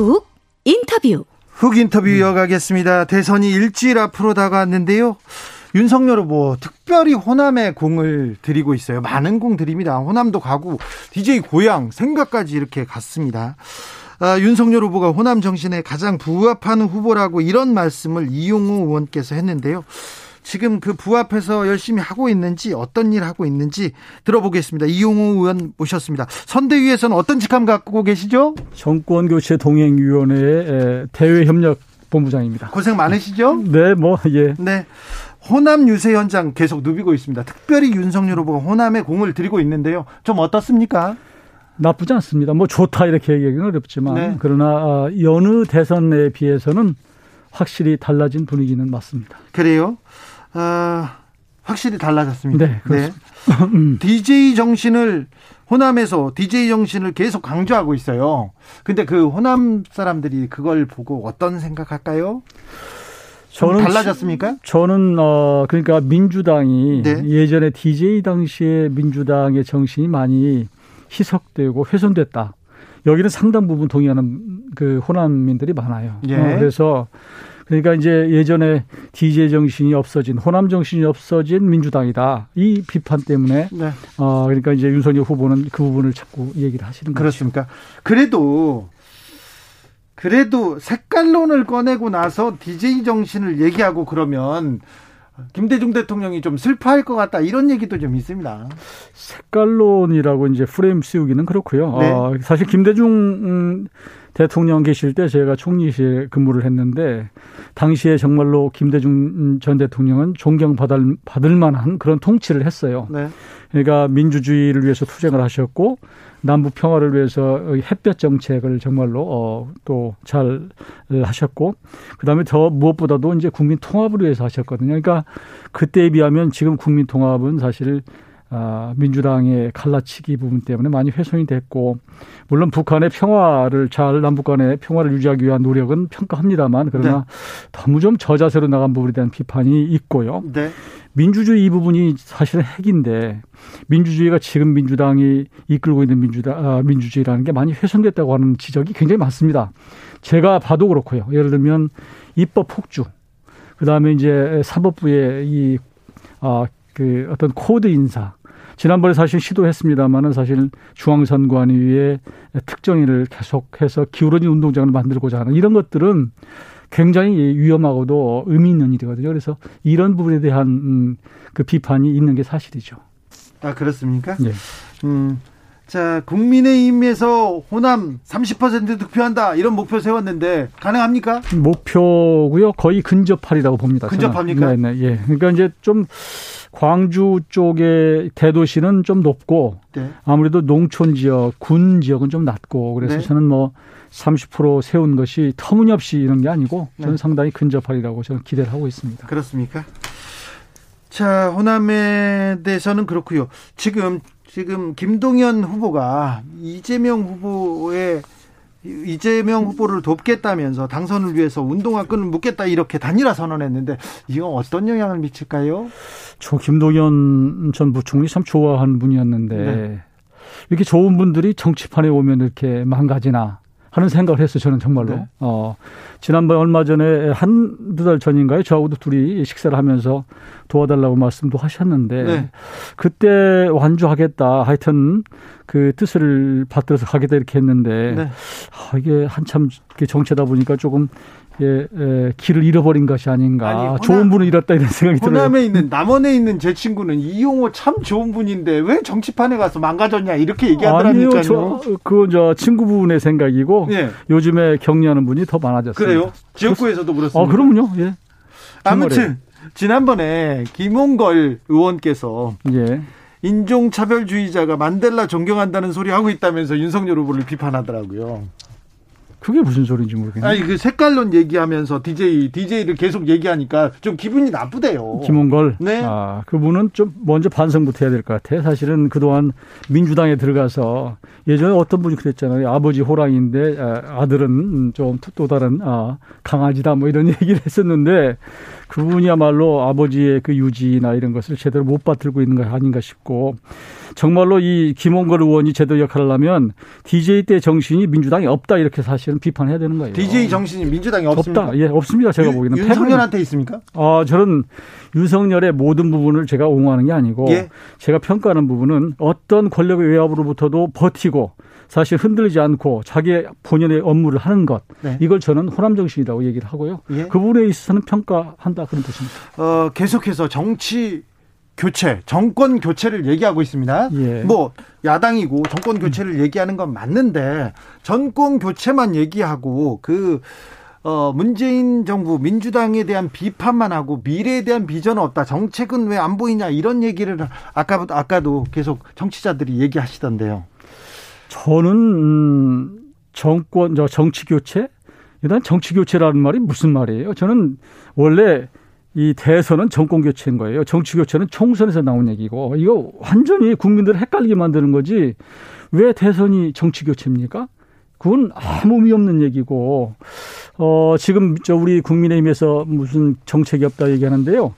훅 인터뷰. 훅 인터뷰 이어가겠습니다. 대선이 일주일 앞으로 다가왔는데요. 윤석열 후보 특별히 호남에 공을 들이고 있어요. 많은 공 드립니다. 호남도 가고 DJ 고향 생각까지 이렇게 갔습니다. 아, 윤석열 후보가 호남 정신에 가장 부합하는 후보라고 이런 말씀을 이용호 의원께서 했는데요. 지금 그 부합해서 열심히 하고 있는지 어떤 일 하고 있는지 들어보겠습니다. 이용호 의원 모셨습니다. 선대위에서는 어떤 직함 갖고 계시죠? 정권 교체 동행위원회의 대외 협력 본부장입니다. 고생 많으시죠? 네, 뭐 예. 네. 호남 유세 현장 계속 누비고 있습니다. 특별히 윤석열 후보가 호남에 공을 들이고 있는데요. 좀 어떻습니까? 나쁘지 않습니다. 뭐 좋다 이렇게 얘기하기는 어렵지만 네. 그러나 아, 여느 대선에 비해서는 확실히 달라진 분위기는 맞습니다. 그래요? 아, 확실히 달라졌습니다. 네, 그렇습니다. DJ 정신을 호남에서 DJ 정신을 계속 강조하고 있어요. 근데 그 호남 사람들이 그걸 보고 어떤 생각할까요? 좀 달라졌습니까? 저는 어 그러니까 민주당이 네. 예전에 DJ 당시에 민주당의 정신이 많이 희석되고 훼손됐다. 여기는 상당 부분 동의하는 그 호남민들이 많아요. 예. 어, 그래서 그러니까 이제 예전에 DJ 정신이 없어진 호남 정신이 없어진 민주당이다. 이 비판 때문에 네. 어 그러니까 이제 윤석열 후보는 그 부분을 자꾸 얘기를 하시는 거죠. 그렇습니까? 그래도 그래도 색깔론을 꺼내고 나서 DJ 정신을 얘기하고 그러면 김대중 대통령이 좀 슬퍼할 것 같다 이런 얘기도 좀 있습니다. 색깔론이라고 이제 프레임 씌우기는 그렇고요. 네. 어, 사실 김대중 음, 대통령 계실 때 제가 총리실 근무를 했는데 당시에 정말로 김대중 전 대통령은 존경받을 받을 만한 그런 통치를 했어요. 네. 그러니까 민주주의를 위해서 투쟁을 하셨고 남북 평화를 위해서 햇볕 정책을 정말로 어, 또 잘 하셨고 그다음에 더 무엇보다도 이제 국민 통합을 위해서 하셨거든요. 그러니까 그때에 비하면 지금 국민 통합은 사실 아, 민주당의 갈라치기 부분 때문에 많이 훼손이 됐고 물론 북한의 평화를 잘 남북 간의 평화를 유지하기 위한 노력은 평가합니다만 그러나 너무 좀 저자세로 나간 부분에 대한 비판이 있고요. 네. 민주주의 이 부분이 사실은 핵인데 민주주의가 지금 민주당이 이끌고 있는 민주당 아, 민주주의라는 게 많이 훼손됐다고 하는 지적이 굉장히 많습니다. 제가 봐도 그렇고요. 예를 들면 입법 폭주, 그 다음에 이제 사법부의 이 아, 그 어떤 코드 인사. 지난번에 사실 시도했습니다마는 사실 중앙선관위의 특정인을 계속해서 기울어진 운동장을 만들고자 하는 이런 것들은 굉장히 위험하고도 의미 있는 일이거든요. 그래서 이런 부분에 대한 음, 그 비판이 있는 게 사실이죠. 아 그렇습니까? 예. 음. 자, 국민의힘에서 호남 30% 득표한다 이런 목표 세웠는데 가능합니까? 목표고요. 거의 근접할이라고 봅니다. 저는. 근접합니까? 네, 네, 예. 그러니까 이제 좀 광주 쪽의 대도시는 좀 높고 네. 아무래도 농촌 지역, 군 지역은 좀 낮고 그래서 네. 저는 뭐 30% 세운 것이 터무니없이 이런 게 아니고 저는 네. 상당히 근접할이라고 저는 기대를 하고 있습니다. 그렇습니까? 자, 호남에 대해서는 그렇고요. 지금 지금 김동연 후보가 이재명 후보의 이재명 후보를 돕겠다면서 당선을 위해서 운동화 끈을 묶겠다 이렇게 단일화 선언했는데 이거 어떤 영향을 미칠까요? 저 김동연 전 부총리 참 좋아하는 분이었는데 네. 이렇게 좋은 분들이 정치판에 오면 이렇게 망가지나 하는 생각을 했어요. 저는 정말로. 네. 어, 지난번 얼마 전에 한두 달 전인가요? 저하고도 둘이 식사를 하면서 도와달라고 말씀도 하셨는데 네. 그때 완주하겠다. 하여튼 그 뜻을 받들어서 가겠다 이렇게 했는데 네. 아, 이게 한참 정체다 보니까 조금 예, 예, 길을 잃어버린 것이 아닌가. 아니, 호남- 좋은 분을 잃었다 이런 생각이 들어요. 호남에 있는 남원에 있는 제 친구는 이용호 참 좋은 분인데 왜 정치판에 가서 망가졌냐 이렇게 아니요, 얘기하더라니까요. 저, 그건 저 친구분의 생각이고 예. 요즘에 격려하는 분이 더 많아졌어요. 그래요? 지역구에서도 그렇습니다. 아, 그럼요. 예. 아무튼 지난번에 김홍걸 의원께서 예. 인종차별주의자가 만델라 존경한다는 소리 하고 있다면서 윤석열 후보를 비판하더라고요. 그게 무슨 소리인지 모르겠네요. 아니 그 색깔론 얘기하면서 DJ DJ를 계속 얘기하니까 좀 기분이 나쁘대요. 김원걸. 네. 아, 그분은 좀 먼저 반성부터 해야 될 것 같아요. 사실은 그동안 민주당에 들어가서 예전에 어떤 분이 그랬잖아요. 아버지 호랑이인데 아, 아들은 좀 또 다른 아, 강아지다 뭐 이런 얘기를 했었는데 그분이야말로 아버지의 그 유지나 이런 것을 제대로 못 받들고 있는 거 아닌가 싶고 정말로 이 김원걸 의원이 제대로 역할을 하면 DJ 때 정신이 민주당에 없다 이렇게 사실은 비판해야 되는 거예요. DJ 정신이 민주당에 없습니까? 없다. 예, 없습니다. 제가 유- 보기에는 윤석열한테 있습니까? 아, 저는 윤석열의 모든 부분을 제가 옹호하는 게 아니고 예. 제가 평가하는 부분은 어떤 권력의 외압으로부터도 버티고 사실 흔들리지 않고 자기 본연의 업무를 하는 것 네. 이걸 저는 호남 정신이라고 얘기를 하고요. 예. 그 부분에 있어서는 평가한다 그런 뜻입니다. 어, 계속해서 정치 교체, 정권 교체를 얘기하고 있습니다. 예. 뭐 야당이고 정권 교체를 얘기하는 건 맞는데 정권 교체만 얘기하고 그 어, 문재인 정부 민주당에 대한 비판만 하고 미래에 대한 비전은 없다. 정책은 왜 안 보이냐 이런 얘기를 아까 아까도 계속 정치자들이 얘기하시던데요. 저는 음, 정권 저 정치 교체 일단 정치 교체라는 말이 무슨 말이에요? 저는 원래 이 대선은 정권 교체인 거예요. 정치 교체는 총선에서 나온 얘기고 이거 완전히 국민들을 헷갈리게 만드는 거지 왜 대선이 정치 교체입니까? 그건 아무 의미 없는 얘기고 어 지금 저 우리 국민의힘에서 무슨 정책이 없다 얘기하는데요.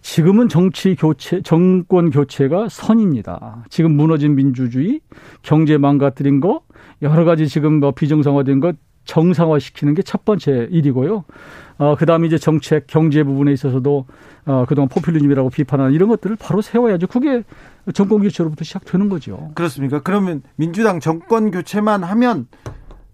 지금은 정치 교체, 정권 교체가 선입니다. 지금 무너진 민주주의, 경제 망가뜨린 거, 여러 가지 지금 뭐 비정상화된 것 정상화시키는 게 첫 번째 일이고요. 어, 그 다음에 이제 정책, 경제 부분에 있어서도 어, 그동안 포퓰리즘이라고 비판하는 이런 것들을 바로 세워야죠. 그게 정권 교체로부터 시작되는 거죠. 그렇습니까? 그러면 민주당 정권 교체만 하면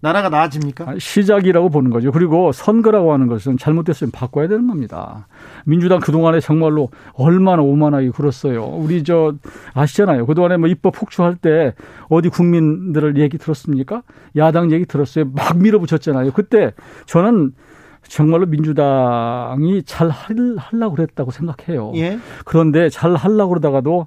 나라가 나아집니까? 아, 시작이라고 보는 거죠. 그리고 선거라고 하는 것은 잘못됐으면 바꿔야 되는 겁니다. 민주당 그동안에 정말로 얼마나 오만하게 굴었어요. 우리 저 아시잖아요. 그동안에 뭐 입법 폭주할 때 어디 국민들을 얘기 들었습니까? 야당 얘기 들었어요. 막 밀어붙였잖아요. 그때 저는 정말로 민주당이 잘 할- 하려고 그랬다고 생각해요. 예. 그런데 잘 하려고 그러다가도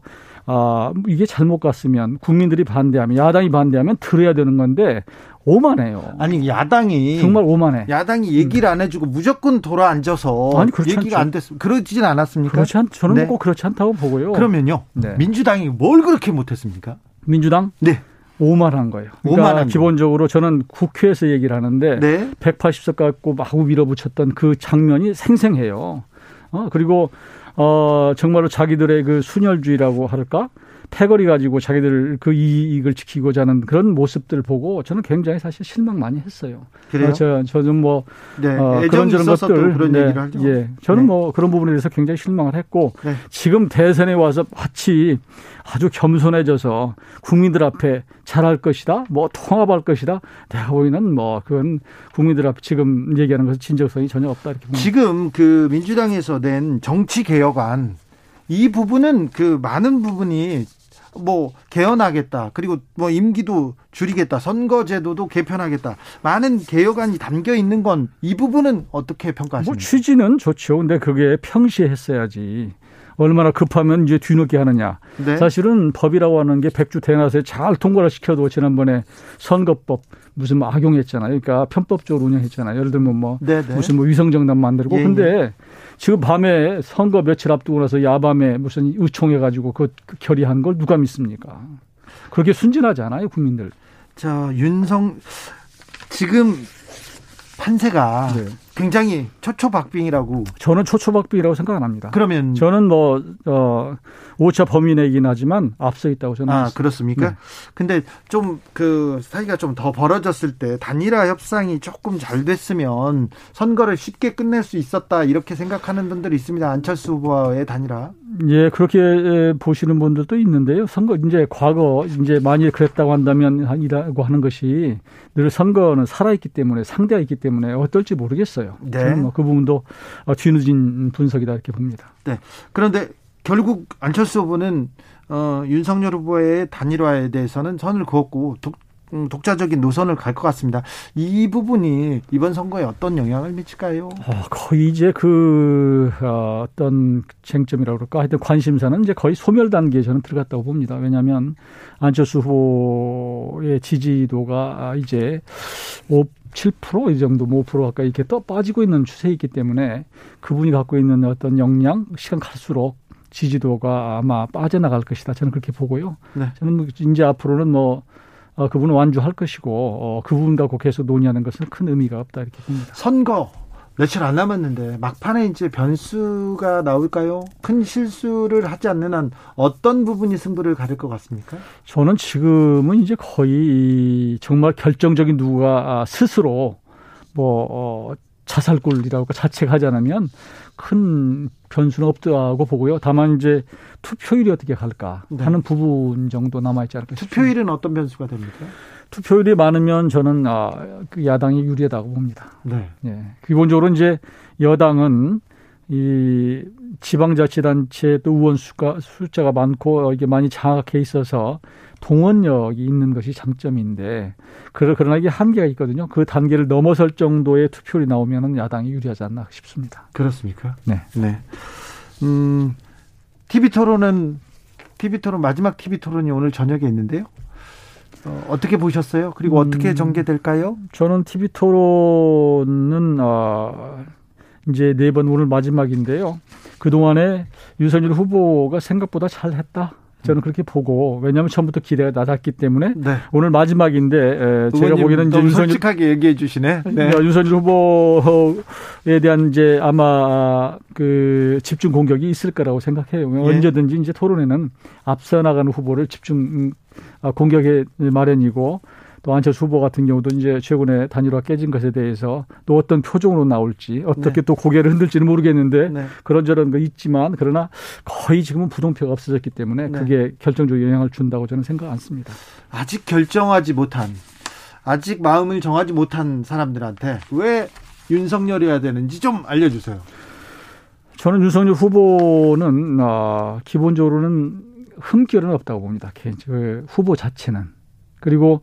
아, 이게 잘못 갔으면 국민들이 반대하면 야당이 반대하면 들어야 되는 건데 오만해요. 아니 야당이 정말 오만해. 야당이 얘기를 안 해주고 무조건 돌아 앉아서 아니, 그렇지 얘기가 않죠. 안 됐습니다. 그러지는 않았습니까? 그렇지 않, 저는 네. 꼭 그렇지 않다고 보고요. 그러면요. 네. 민주당이 뭘 그렇게 못했습니까? 민주당 네. 오만한 거예요. 그러니까 오만한 거. 기본적으로 저는 국회에서 얘기를 하는데 네. 180석 갖고 마구 밀어붙였던 그 장면이 생생해요. 어, 그리고 어, 정말로 자기들의 그 순혈주의라고 할까? 패거리 가지고 자기들 그 이익을 지키고자 하는 그런 모습들 보고 저는 굉장히 사실 실망 많이 했어요. 그래요? 어, 저, 저는 뭐 네. 어, 그런저런 것들 그런 네, 얘기를 하죠. 예, 저는 네. 뭐 그런 부분에 대해서 굉장히 실망을 했고 네. 지금 대선에 와서 마치 아주 겸손해져서 국민들 앞에 잘할 것이다, 뭐 통합할 것이다. 내가 보기에는 뭐 그건 국민들 앞에 지금 얘기하는 것은 진정성이 전혀 없다 이렇게 봅니다. 지금 그 민주당에서 낸 정치 개혁안 이 부분은 그 많은 부분이 뭐 개헌하겠다 그리고 뭐 임기도 줄이겠다 선거제도도 개편하겠다 많은 개혁안이 담겨 있는 건 이 부분은 어떻게 뭐 평가하십니까? 취지는 좋죠. 근데 그게 평시에 했어야지. 얼마나 급하면 이제 뒤늦게 하느냐. 네. 사실은 법이라고 하는 게 백주 대낮에 잘 통과를 시켜도 지난번에 선거법 무슨 뭐 악용했잖아요. 그러니까 편법적으로 운영했잖아요. 예를 들면 뭐 네, 네. 무슨 뭐 위성정당 만들고 예, 근데 지금 밤에 선거 며칠 앞두고 나서 야밤에 무슨 의총해 가지고 그 결의한 걸 누가 믿습니까? 그렇게 순진하지 않아요, 국민들. 자 윤성 지금 판세가 네. 굉장히 초초박빙이라고. 저는 초초박빙이라고 생각은 합니다. 그러면 저는 뭐 어, 오차 범위 내긴 하지만 앞서 있다고 저는. 아 믿습니다. 그렇습니까? 네. 근데 좀 그 사이가 좀 더 벌어졌을 때 단일화 협상이 조금 잘 됐으면 선거를 쉽게 끝낼 수 있었다 이렇게 생각하는 분들이 있습니다. 안철수 후보와의 단일화. 예, 그렇게 에, 보시는 분들도 있는데요. 선거 이제 과거 이제 만일 그랬다고 한다면 이라고 하는 것이 늘 선거는 살아 있기 때문에 상대가 있기 때문에 어떨지 모르겠어요. 네. 저는 뭐그 부분도 어, 뒤늦은 분석이다 이렇게 봅니다. 네. 그런데 결국 안철수 후보는 어, 윤석열 후보의 단일화에 대해서는 선을 그었고 독, 음, 독자적인 노선을 갈 것 같습니다. 이 부분이 이번 선거에 어떤 영향을 미칠까요? 어, 거의 이제 그 어, 어떤 쟁점이라고 그럴까 하여튼 관심사는 이제 거의 소멸 단계에 저는 들어갔다고 봅니다. 왜냐하면 안철수 후보의 지지도가 이제 5, 7%이 정도, 뭐 5% 가까이 이렇게 떠 빠지고 있는 추세이기 때문에 그분이 갖고 있는 어떤 역량, 시간 갈수록 지지도가 아마 빠져나갈 것이다. 저는 그렇게 보고요. 네. 저는 뭐 이제 앞으로는 뭐 어, 그분은 완주할 것이고 어, 그 갖고 계속 논의하는 것은 큰 의미가 없다 이렇게 봅니다. 선거 며칠 안 남았는데 막판에 이제 변수가 나올까요? 큰 실수를 하지 않는 한 어떤 부분이 승부를 가릴 것 같습니까? 저는 지금은 이제 거의 이 정말 결정적인 누가 아, 스스로 뭐 어, 자살골이라고 자책하지 않으면 큰 변수는 없다고 보고요. 다만 이제 투표율이 어떻게 갈까 네. 하는 부분 정도 남아 있지 않을까 싶습니다. 투표율은 어떤 변수가 됩니까? 투표율이 많으면 저는 아, 그 야당이 유리하다고 봅니다. 네. 예. 기본적으로 이제 여당은 이 지방자치단체 또 의원 수가 숫자가 많고 이게 많이 장악해 있어서 동원력이 있는 것이 장점인데 그러- 그러나 이게 한계가 있거든요. 그 단계를 넘어설 정도의 투표율이 나오면은 야당이 유리하지 않나 싶습니다. 그렇습니까? 네. 네. 음, TV 토론은 TV 토론 마지막 TV 토론이 오늘 저녁에 있는데요. 어, 어떻게 보셨어요? 그리고 어떻게 음. 전개될까요? 저는 TV 토론은 어, 이제 네 번 오늘 마지막인데요. 그 동안에 윤석열 후보가 생각보다 잘했다. 저는 그렇게 보고 왜냐하면 처음부터 기대가 낮았기 때문에 네. 오늘 마지막인데 에, 제가 보기에는 이제 윤석열 솔직하게 얘기해 주시네. 네. 네. 윤석열 후보에 대한 이제 아마 그 집중 공격이 있을 거라고 생각해요. 예. 언제든지 이제 토론에는 앞서 나가는 후보를 집중 공격에 마련이고 또 안철수 후보 같은 경우도 이제 최근에 단일화 깨진 것에 대해서 또 어떤 표정으로 나올지 어떻게 네. 또 고개를 흔들지는 모르겠는데 네. 그런저런 거 있지만 그러나 거의 지금은 부동표가 없어졌기 때문에 네. 그게 결정적 영향을 준다고 저는 생각 않습니다. 아직 결정하지 못한 아직 마음을 정하지 못한 사람들한테 왜 윤석열이어야 되는지 좀 알려주세요. 저는 윤석열 후보는 어, 기본적으로는 흠결은 없다고 봅니다. 그 후보 자체는 그리고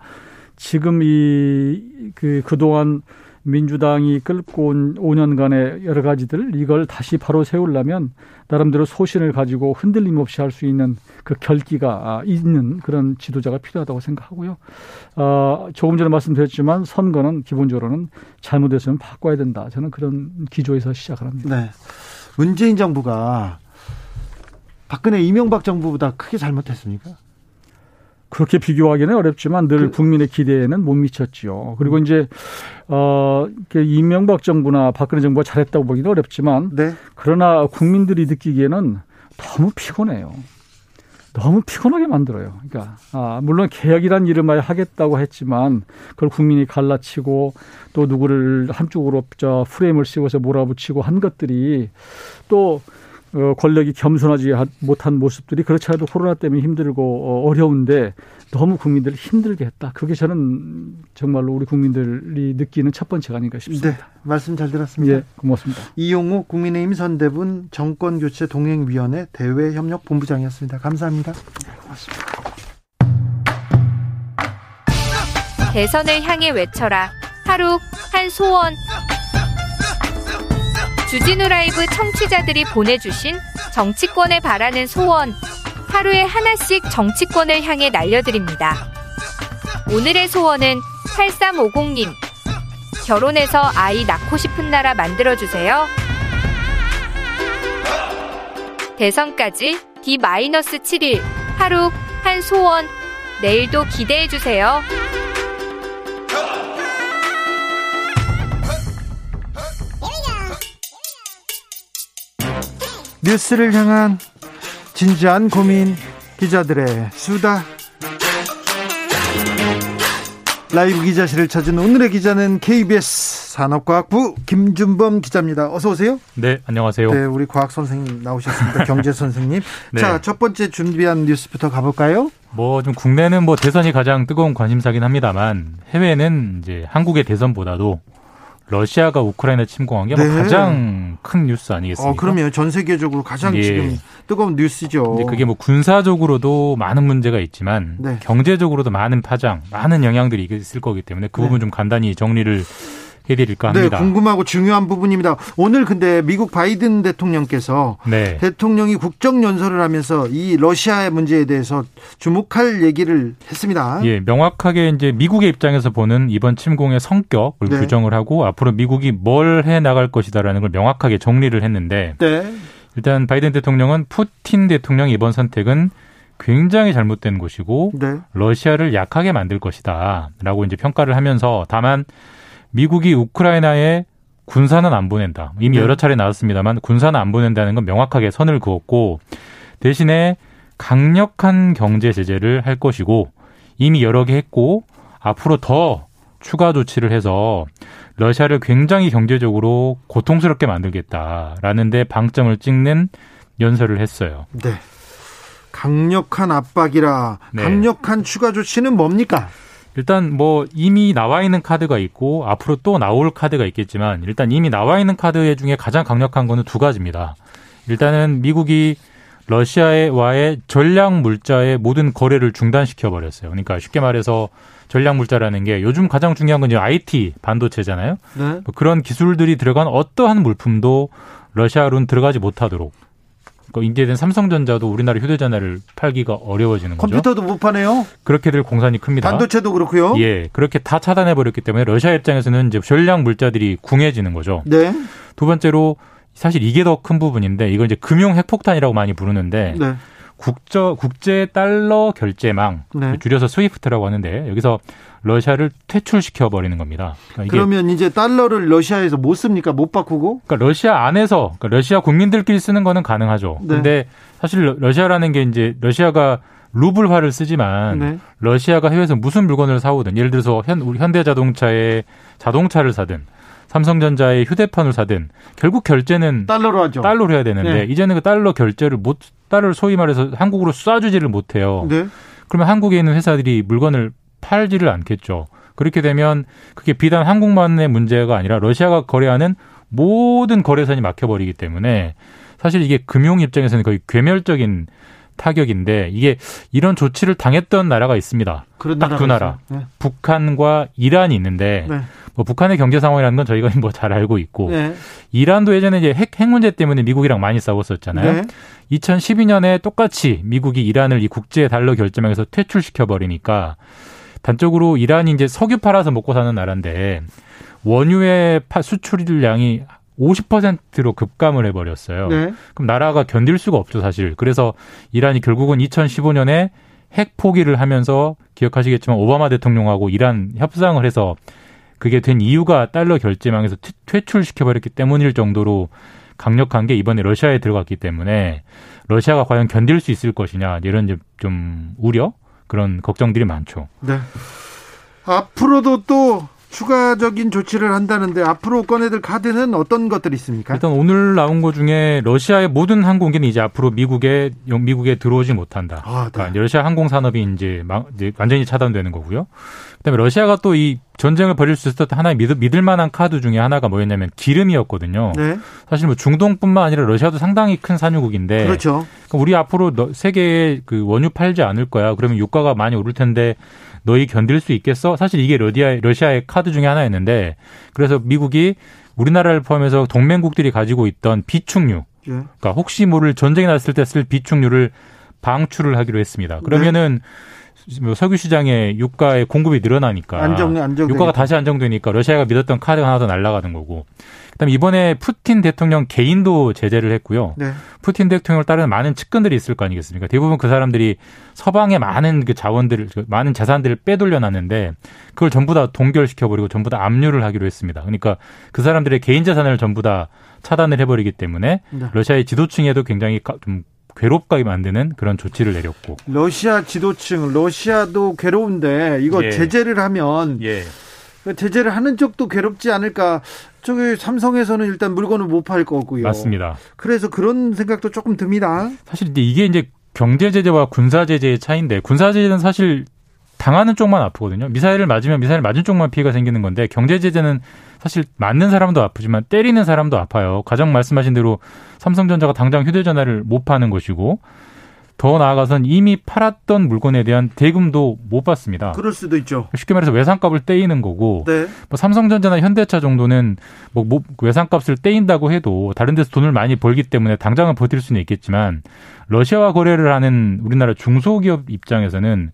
지금 이 그 그동안 민주당이 끌고 온 5년간의 여러 가지들 이걸 다시 바로 세우려면 나름대로 소신을 가지고 흔들림 없이 할 수 있는 그 결기가 아, 있는 그런 지도자가 필요하다고 생각하고요. 어, 조금 전에 말씀드렸지만 선거는 기본적으로는 잘못했으면 바꿔야 된다. 저는 그런 기조에서 시작을 합니다. 네. 문재인 정부가 박근혜 이명박 정부보다 크게 잘못했습니까? 그렇게 비교하기는 어렵지만 늘 그- 국민의 기대에는 못 미쳤지요. 그리고 이제 어 이명박 정부나 박근혜 정부가 잘했다고 보기는 어렵지만 네. 그러나 국민들이 느끼기에는 너무 피곤해요. 너무 피곤하게 만들어요. 그러니까 아, 물론 개혁이란 이름하에 하겠다고 했지만 그걸 국민이 갈라치고 또 누구를 한쪽으로 저 프레임을 씌워서 몰아붙이고 한 것들이 또 어, 권력이 겸손하지 하- 못한 모습들이 그렇지 않아도 코로나 때문에 힘들고 어, 어려운데 너무 국민들을 힘들게 했다. 그게 저는 정말로 우리 국민들이 느끼는 첫 번째가 아닌가 싶습니다. 네. 말씀 잘 들었습니다. 예, 고맙습니다. 이용우 국민의힘 선대분 정권교체 동행위원회 대외협력본부장이었습니다. 감사합니다. 대선을 향해 외쳐라. 하루 한 소원. 주진우 라이브 청취자들이 보내주신 정치권에 바라는 소원. 하루에 하나씩 정치권을 향해 날려드립니다. 오늘의 소원은 8350님. 결혼해서 아이 낳고 싶은 나라 만들어주세요. 대선까지 D-7일. 하루 한 소원. 내일도 기대해주세요. 뉴스를 향한 진지한 고민 기자들의 수다 라이브 기자실을 찾은 오늘의 기자는 KBS 산업과학부 김준범 기자입니다. 어서 오세요. 네, 안녕하세요. 네, 우리 과학 선생님 나오셨습니다. 경제 선생님. 네. 자, 첫 번째 준비한 뉴스부터 가볼까요? 뭐 좀 국내는 뭐 대선이 가장 뜨거운 관심사긴 합니다만 해외는 이제 한국의 대선보다도 러시아가 우크라이나 침공한 게뭐 네. 가장 큰 뉴스 아니겠습니까? 어, 그러면 전 세계적으로 가장 예. 지금 뜨거운 뉴스죠. 이제 그게 뭐 군사적으로도 많은 문제가 있지만 네. 경제적으로도 많은 파장, 많은 영향들이 있을 거기 때문에 그 네. 부분 좀 간단히 정리를 해드릴까 네, 합니다. 궁금하고 중요한 부분입니다. 오늘 근데 미국 바이든 대통령께서 네. 대통령이 국정 연설을 하면서 이 러시아의 문제에 대해서 주목할 얘기를 했습니다. 예, 명확하게 이제 미국의 입장에서 보는 이번 침공의 성격을 네. 규정을 하고 앞으로 미국이 뭘 해 나갈 것이다라는 걸 명확하게 정리를 했는데 네. 일단 바이든 대통령은 푸틴 대통령 이번 선택은 굉장히 잘못된 것이고 네. 러시아를 약하게 만들 것이다라고 이제 평가를 하면서 다만 미국이 우크라이나에 군사는 안 보낸다. 이미 네. 여러 차례 나왔습니다만 군사는 안 보낸다는 건 명확하게 선을 그었고 대신에 강력한 경제 제재를 할 것이고 이미 여러 개 했고 앞으로 더 추가 조치를 해서 러시아를 굉장히 경제적으로 고통스럽게 만들겠다라는 데 방점을 찍는 연설을 했어요. 네. 강력한 압박이라 네. 강력한 추가 조치는 뭡니까? 일단 뭐 이미 나와 있는 카드가 있고 앞으로 또 나올 카드가 있겠지만 일단 이미 나와 있는 카드 중에 가장 강력한 거는 두 가지입니다. 일단은 미국이 러시아와의 전략 물자의 모든 거래를 중단시켜 버렸어요. 그러니까 쉽게 말해서 전략 물자라는 게 요즘 가장 중요한 건 이제 IT 반도체잖아요. 네. 뭐 그런 기술들이 들어간 어떠한 물품도 러시아로는 들어가지 못하도록 그 인제된 삼성전자도 우리나라 휴대전화를 팔기가 어려워지는 거죠. 컴퓨터도 못 파네요. 그렇게 될 공산이 큽니다. 반도체도 그렇고요. 예, 그렇게 다 차단해 버렸기 때문에 러시아 입장에서는 이제 전략 물자들이 궁해지는 거죠. 네. 두 번째로 사실 이게 더 큰 부분인데 이걸 이제 금융 핵폭탄이라고 많이 부르는데 네. 국저 국제 달러 결제망 네. 줄여서 SWIFT라고 하는데 여기서 러시아를 퇴출시켜 버리는 겁니다. 그러니까 그러면 이제 달러를 러시아에서 못 씁니까? 못 바꾸고? 그러니까 러시아 안에서 그러니까 러시아 국민들끼리 쓰는 거는 가능하죠. 네. 근데 사실 러- 러시아라는 게 이제 러시아가 루블화를 쓰지만 네. 러시아가 해외에서 무슨 물건을 사오든 예를 들어서 현 우리 현대자동차의 자동차를 사든 삼성전자의 휴대폰을 사든 결국 결제는 달러로 하죠. 달러로 해야 되는데 네. 이제는 그 달러 결제를 못 달러를 소위 말해서 한국으로 쏴주지를 못해요. 네. 그러면 한국에 있는 회사들이 물건을 팔지를 않겠죠. 그렇게 되면 그게 비단 한국만의 문제가 아니라 러시아가 거래하는 모든 거래선이 막혀버리기 때문에 사실 이게 금융 입장에서는 거의 괴멸적인 타격인데 이게 이런 조치를 당했던 나라가 있습니다. 딱 두 나라. 있어요. 북한과 이란이 있는데 네. 뭐 북한의 경제 상황이라는 건 저희가 뭐 잘 알고 있고 네. 이란도 예전에 이제 핵, 핵 문제 때문에 미국이랑 많이 싸웠었잖아요. 네. 2012년에 똑같이 미국이 이란을 이 국제 달러 결제망에서 퇴출시켜 버리니까 단적으로 이란이 이제 석유 팔아서 먹고 사는 나라인데 원유의 파- 수출량이 50%로 급감을 해버렸어요. 네. 그럼 나라가 견딜 수가 없죠, 사실. 그래서 이란이 결국은 2015년에 핵 포기를 하면서 기억하시겠지만 오바마 대통령하고 이란 협상을 해서 그게 된 이유가 달러 결제망에서 퇴- 퇴출시켜버렸기 때문일 정도로 강력한 게 이번에 러시아에 들어갔기 때문에 러시아가 과연 견딜 수 있을 것이냐 이런 좀 우려 그런 걱정들이 많죠. 네. 앞으로도 또 추가적인 조치를 한다는데 앞으로 꺼내들 카드는 어떤 것들이 있습니까? 일단 오늘 나온 것 중에 러시아의 모든 항공기는 이제 앞으로 미국에 미국에 들어오지 못한다. 아, 네. 그러니까 러시아 항공 산업이 이제, 막- 이제 완전히 차단되는 거고요. 그다음에 러시아가 또 이 전쟁을 벌일 수 있었던 하나의 믿을, 믿을 만한 카드 중에 하나가 뭐였냐면 기름이었거든요. 네. 사실 뭐 중동뿐만 아니라 러시아도 상당히 큰 산유국인데 그렇죠. 우리 앞으로 너- 세계에 그 원유 팔지 않을 거야. 그러면 유가가 많이 오를 텐데 너희 견딜 수 있겠어? 사실 이게 러시아 러시아의 카드 중에 하나였는데 그래서 미국이 우리나라를 포함해서 동맹국들이 가지고 있던 비축유, 예. 그러니까 혹시 모를 전쟁이 났을 때 쓸 비축유를 방출을 하기로 했습니다. 그러면은 뭐 석유 시장에 유가의 공급이 늘어나니까 안정 안정. 유가가 다시 안정되니까 러시아가 믿었던 카드가 하나 더 날아가는 거고 그다음에 이번에 푸틴 대통령 개인도 제재를 했고요. 네. 푸틴 대통령을 따르는 많은 측근들이 있을 거 아니겠습니까? 대부분 그 사람들이 서방의 많은 그 자원들을 그 많은 자산들을 빼돌려 놨는데 그걸 전부 다 동결시켜 버리고 전부 다 압류를 하기로 했습니다. 그러니까 그 사람들의 개인 자산을 전부 다 차단을 해 버리기 때문에 네. 러시아의 지도층에도 굉장히 가- 좀 괴롭게 만드는 그런 조치를 내렸고. 러시아 지도층, 러시아도 괴로운데 이거 예. 제재를 하면 예. 그 제재를 하는 쪽도 괴롭지 않을까? 저기 삼성에서는 일단 물건을 못 팔 거고요. 맞습니다. 그래서 그런 생각도 조금 듭니다. 사실 이게 이제 경제 제재와 군사 제재의 차이인데 군사 제재는 사실 당하는 쪽만 아프거든요. 미사일을 맞으면 미사일 맞은 쪽만 피해가 생기는 건데 경제 제재는 사실 맞는 사람도 아프지만 때리는 사람도 아파요. 가장 말씀하신 대로 삼성전자가 당장 휴대전화를 못 파는 것이고 더 나아가선 이미 팔았던 물건에 대한 대금도 못 받습니다. 그럴 수도 있죠. 쉽게 말해서 외상값을 떼이는 거고 네. 뭐 삼성전자나 현대차 정도는 뭐, 뭐 외상값을 떼인다고 해도 다른 데서 돈을 많이 벌기 때문에 당장은 버틸 수는 있겠지만 러시아와 거래를 하는 우리나라 중소기업 입장에서는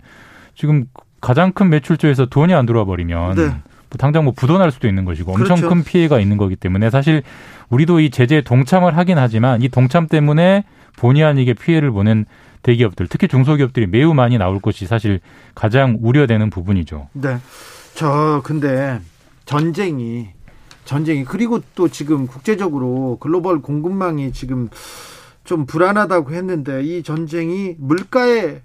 지금 가장 큰 매출처에서 돈이 안 들어와 버리면 네. 뭐 당장 뭐 부도날 수도 있는 것이고 엄청 그렇죠. 큰 피해가 있는 거기 때문에 사실 우리도 이 제재에 동참을 하긴 하지만 이 동참 때문에 본의 아니게 피해를 보는 대기업들 특히 중소기업들이 매우 많이 나올 것이 사실 가장 우려되는 부분이죠. 네. 저 근데 전쟁이 전쟁이 그리고 또 지금 국제적으로 글로벌 공급망이 지금 좀 불안하다고 했는데 이 전쟁이 물가에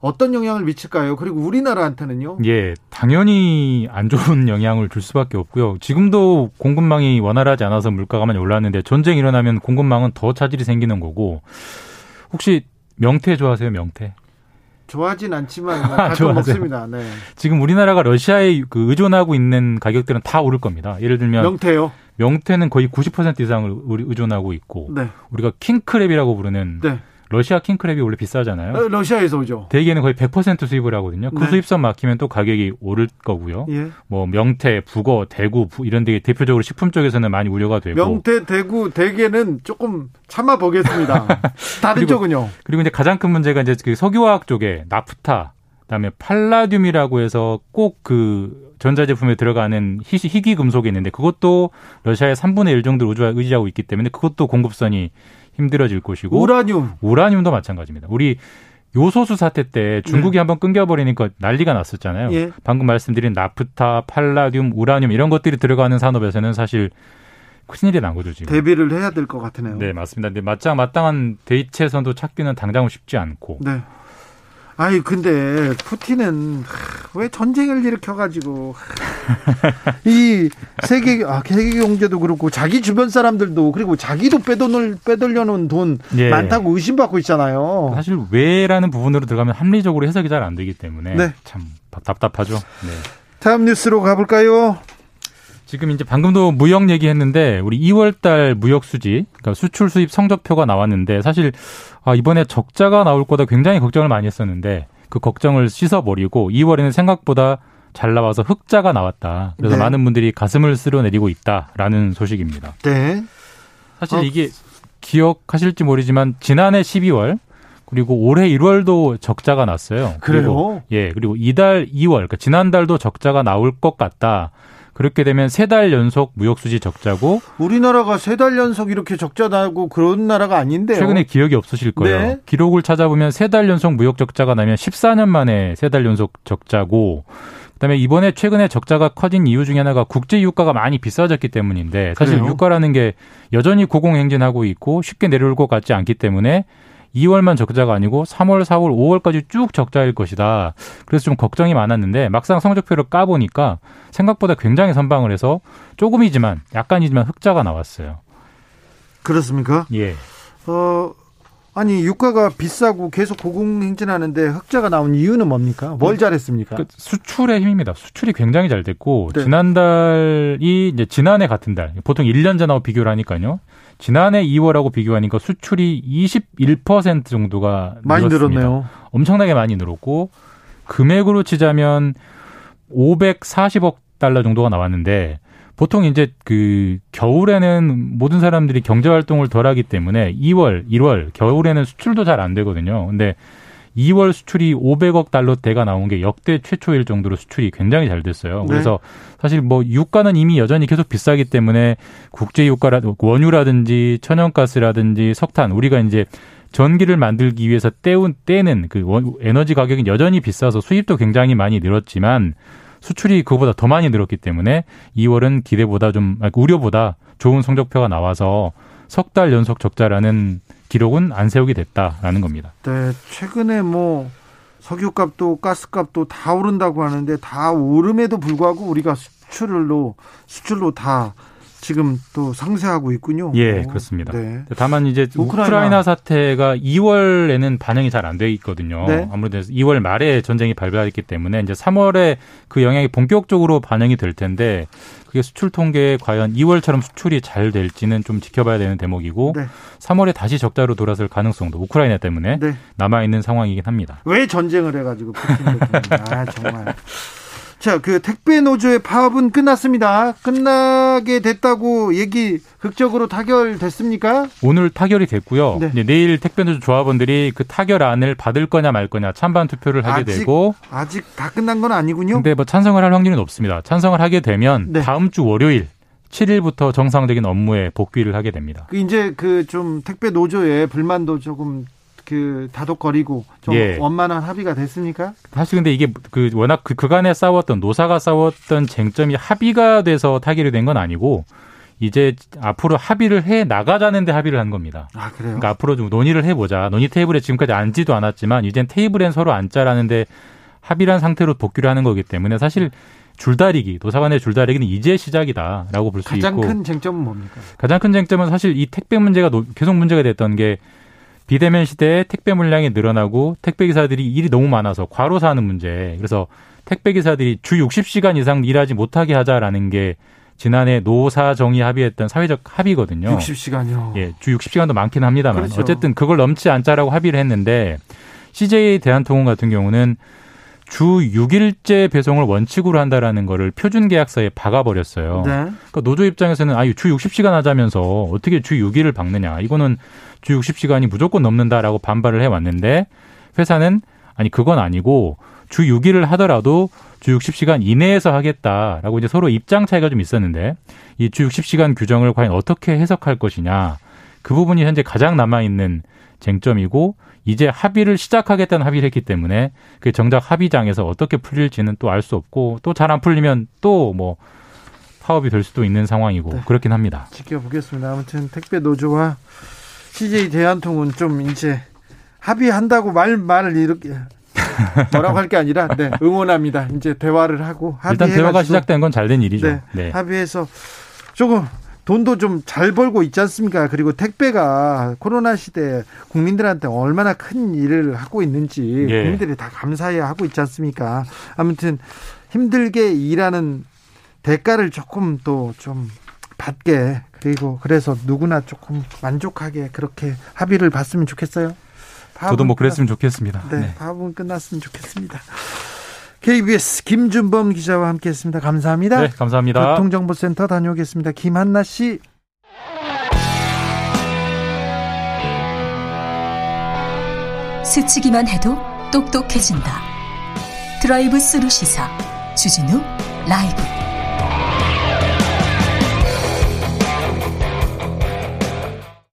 어떤 영향을 미칠까요? 그리고 우리나라한테는요? 예, 당연히 안 좋은 영향을 줄 수밖에 없고요. 지금도 공급망이 원활하지 않아서 물가가 많이 올랐는데 전쟁이 일어나면 공급망은 더 차질이 생기는 거고 혹시 명태 좋아하세요? 명태? 좋아하진 않지만 가끔. 먹습니다. 네. 지금 우리나라가 러시아에 그 의존하고 있는 가격들은 다 오를 겁니다. 예를 들면 명태요. 명태는 거의 90% 이상을 우리 의존하고 있고 네. 우리가 킹크랩이라고 부르는 네. 러시아 킹크랩이 원래 비싸잖아요. 어, 러시아에서 오죠. 대개는 거의 100% 수입을 하거든요. 그 네. 수입선 막히면 또 가격이 오를 거고요. 예. 뭐 명태, 북어, 대구 부- 이런 데 대표적으로 식품 쪽에서는 많이 우려가 되고 명태, 대구, 대게는 조금 참아 보겠습니다. 다른 그리고- 쪽은요. 그리고 이제 가장 큰 문제가 이제 그 석유화학 쪽에 나프타 그다음에 팔라듐이라고 해서 꼭 그 전자제품에 들어가는 희, 희귀 금속이 있는데 그것도 러시아의 3분의 1 정도를 의지- 의지하고 있기 때문에 그것도 공급선이 힘들어질 것이고 우라늄. 우라늄도 마찬가지입니다. 우리 요소수 사태 때 중국이 한번 끊겨버리니까 난리가 났었잖아요. 예. 방금 말씀드린 나프타, 팔라듐, 우라늄 이런 것들이 들어가는 산업에서는 사실 큰일이 난 거죠 지금. 대비를 해야 될 것 같으네요. 네 맞습니다. 근데 마땅 마땅한 대체선도 찾기는 당장은 쉽지 않고. 네. 아이 근데 푸틴은 하, 왜 전쟁을 일으켜 가지고 하, 이 세계 아 세계 경제도 그렇고 자기 주변 사람들도 그리고 자기도 빼돈을 빼돌려놓은 돈 예. 많다고 의심받고 있잖아요. 사실 왜라는 부분으로 들어가면 합리적으로 해석이 잘 안 되기 때문에 네. 참 답답하죠. 네. 다음 뉴스로 가볼까요? 지금 이제 방금도 무역 얘기했는데 우리 2월달 무역 수지, 그러니까 수출 수입 성적표가 나왔는데 사실 아, 이번에 적자가 나올 거다 굉장히 걱정을 많이 했었는데 그 걱정을 씻어버리고 2월에는 생각보다 잘 나와서 흑자가 나왔다. 그래서 네. 많은 분들이 가슴을 쓸어내리고 있다라는 소식입니다. 네. 사실 어. 이게 기억하실지 모르지만 지난해 12월 그리고 올해 1월도 적자가 났어요. 그리고 그래요? 예, 그리고 이달 2월, 그러니까 지난달도 적자가 나올 것 같다. 그렇게 되면 세 달 연속 무역 수지 적자고 우리나라가 세 달 연속 이렇게 적자 나고 그런 나라가 아닌데요. 최근에 기억이 없으실 거예요. 네. 기록을 찾아보면 세 달 연속 무역 적자가 나면 14년 만에 세 달 연속 적자고 그다음에 이번에 최근에 적자가 커진 이유 중에 하나가 국제 유가가 많이 비싸졌기 때문인데 사실 그래요? 유가라는 게 여전히 고공행진하고 있고 쉽게 내려올 것 같지 않기 때문에 2월만 적자가 아니고 3월, 4월, 5월까지 쭉 적자일 것이다. 그래서 좀 걱정이 많았는데 막상 성적표를 까보니까 생각보다 굉장히 선방을 해서 조금이지만 약간이지만 흑자가 나왔어요. 그렇습니까? 예. 어 아니 유가가 비싸고 계속 고공행진하는데 흑자가 나온 이유는 뭡니까? 뭘 잘했습니까? 그 수출의 힘입니다. 수출이 굉장히 잘 됐고 네. 지난달이 이제 지난해 같은 달 보통 1년 전하고 비교를 하니까요. 지난해 2월하고 비교하니까 수출이 21% 정도가 많이 늘었습니다. 늘었네요. 엄청나게 많이 늘었고 금액으로 치자면 540억 달러 정도가 나왔는데 보통 이제 그 겨울에는 모든 사람들이 경제 활동을 덜 하기 때문에 2월, 1월 겨울에는 수출도 잘 안 되거든요. 근데 2월 수출이 500억 달러대가 나온 게 역대 최초일 정도로 수출이 굉장히 잘 됐어요. 네. 그래서 사실 뭐 유가는 이미 여전히 계속 비싸기 때문에 국제 유가라 원유라든지 천연가스라든지 석탄 우리가 이제 전기를 만들기 위해서 떼운 떼는 그 원- 에너지 가격이 여전히 비싸서 수입도 굉장히 많이 늘었지만 수출이 그보다 더 많이 늘었기 때문에 2월은 기대보다 좀 아니, 우려보다 좋은 성적표가 나와서 석 달 연속 적자라는 기록은 안 세우게 됐다라는 겁니다. 네, 최근에 뭐 석유값도 가스값도 다 오른다고 하는데 다 오름에도 불구하고 우리가 수출로 수출로 다 지금 또 상쇄하고 있군요. 예, 오, 그렇습니다. 네. 다만 이제 우크라이나. 우크라이나, 사태가 2월에는 반영이 잘 안 돼 있거든요. 네. 아무래도 2월 말에 전쟁이 발발했기 때문에 이제 3월에 그 영향이 본격적으로 반영이 될 텐데 그게 수출 통계에 과연 2월처럼 수출이 잘 될지는 좀 지켜봐야 되는 대목이고 네. 3월에 다시 적자로 돌아설 가능성도 우크라이나 때문에 네. 남아 있는 상황이긴 합니다. 왜 전쟁을 해가지고. 아 정말. 자, 그 택배 노조의 파업은 끝났습니다. 끝나게 됐다고 얘기 극적으로 타결됐습니까? 오늘 타결이 됐고요. 네. 내일 택배 노조 조합원들이 그 타결안을 받을 거냐 말 거냐 찬반 투표를 하게 아직 되고 아직 다 끝난 건 아니군요. 근데 뭐 찬성을 할 확률은 없습니다. 찬성을 하게 되면 네. 다음 주 월요일 7일부터 정상적인 업무에 복귀를 하게 됩니다. 그 이제 그 좀 택배 노조의 불만도 조금 그 다독거리고 좀 예. 원만한 합의가 됐습니까? 사실 근데 이게 그 워낙 그 그간에 싸웠던 노사가 싸웠던 쟁점이 합의가 돼서 타결이 된 건 아니고 이제 앞으로 합의를 해 나가자는데 합의를 한 겁니다. 아 그래요? 그러니까 앞으로 좀 논의를 해보자. 논의 테이블에 지금까지 앉지도 않았지만 이젠 테이블엔 서로 앉자라는데 합의 안 상태로 복귀를 하는 거기 때문에 사실 줄다리기 노사간의 줄다리기는 이제 시작이다라고 볼수 가장 있고 큰 쟁점은 뭡니까? 가장 큰 쟁점은 사실 이 택배 문제가 노- 계속 문제가 됐던 게 비대면 시대에 택배 물량이 늘어나고 택배 기사들이 일이 너무 많아서 과로사 하는 문제. 그래서 택배 기사들이 주 60시간 이상 일하지 못하게 하자라는 게 지난해 노사 정의 합의했던 사회적 합의거든요. 60시간이요. 예, 주 60시간도 많긴 합니다만 그렇죠. 어쨌든 그걸 넘지 않자라고 합의를 했는데 CJ 대한통운 같은 경우는 주 6일제 배송을 원칙으로 한다라는 거를 표준 계약서에 박아버렸어요. 네. 그러니까 노조 입장에서는 아유 주 60시간 하자면서 어떻게 주 6일을 박느냐. 이거는 주 60시간이 무조건 넘는다라고 반발을 해 왔는데 회사는 아니 그건 아니고 주 6일을 하더라도 주 60시간 이내에서 하겠다라고 이제 서로 입장 차이가 좀 있었는데 이 주 60시간 규정을 과연 어떻게 해석할 것이냐. 그 부분이 현재 가장 남아 있는 쟁점이고 이제 합의를 시작하겠다는 합의를 했기 때문에 그 정작 합의장에서 어떻게 풀릴지는 또 알 수 없고 또 잘 안 풀리면 또 뭐 파업이 될 수도 있는 상황이고 네. 그렇긴 합니다. 지켜보겠습니다. 아무튼 택배 노조와 CJ 대한통운 좀 이제 합의한다고 말 말을 이렇게 뭐라고 할 게 아니라 네, 응원합니다. 이제 대화를 하고 일단 합의해가지고 대화가 시작된 건 잘 된 일이죠. 네, 네. 합의해서 조금 돈도 좀 잘 벌고 있지 않습니까? 그리고 택배가 코로나 시대에 국민들한테 얼마나 큰 일을 하고 있는지 예. 국민들이 다 감사해 하고 있지 않습니까? 아무튼 힘들게 일하는 대가를 조금 또 좀 받게 그리고 그래서 누구나 조금 만족하게 그렇게 합의를 봤으면 좋겠어요. 저도 뭐 그랬으면 좋겠습니다. 네, 네. 파업은 끝났으면 좋겠습니다. KBS 김준범 기자와 함께했습니다. 감사합니다. 네, 감사합니다. 교통정보센터 다녀오겠습니다. 김한나 씨. 스치기만 해도 똑똑해진다. 드라이브 스루 시사 주진우 라이브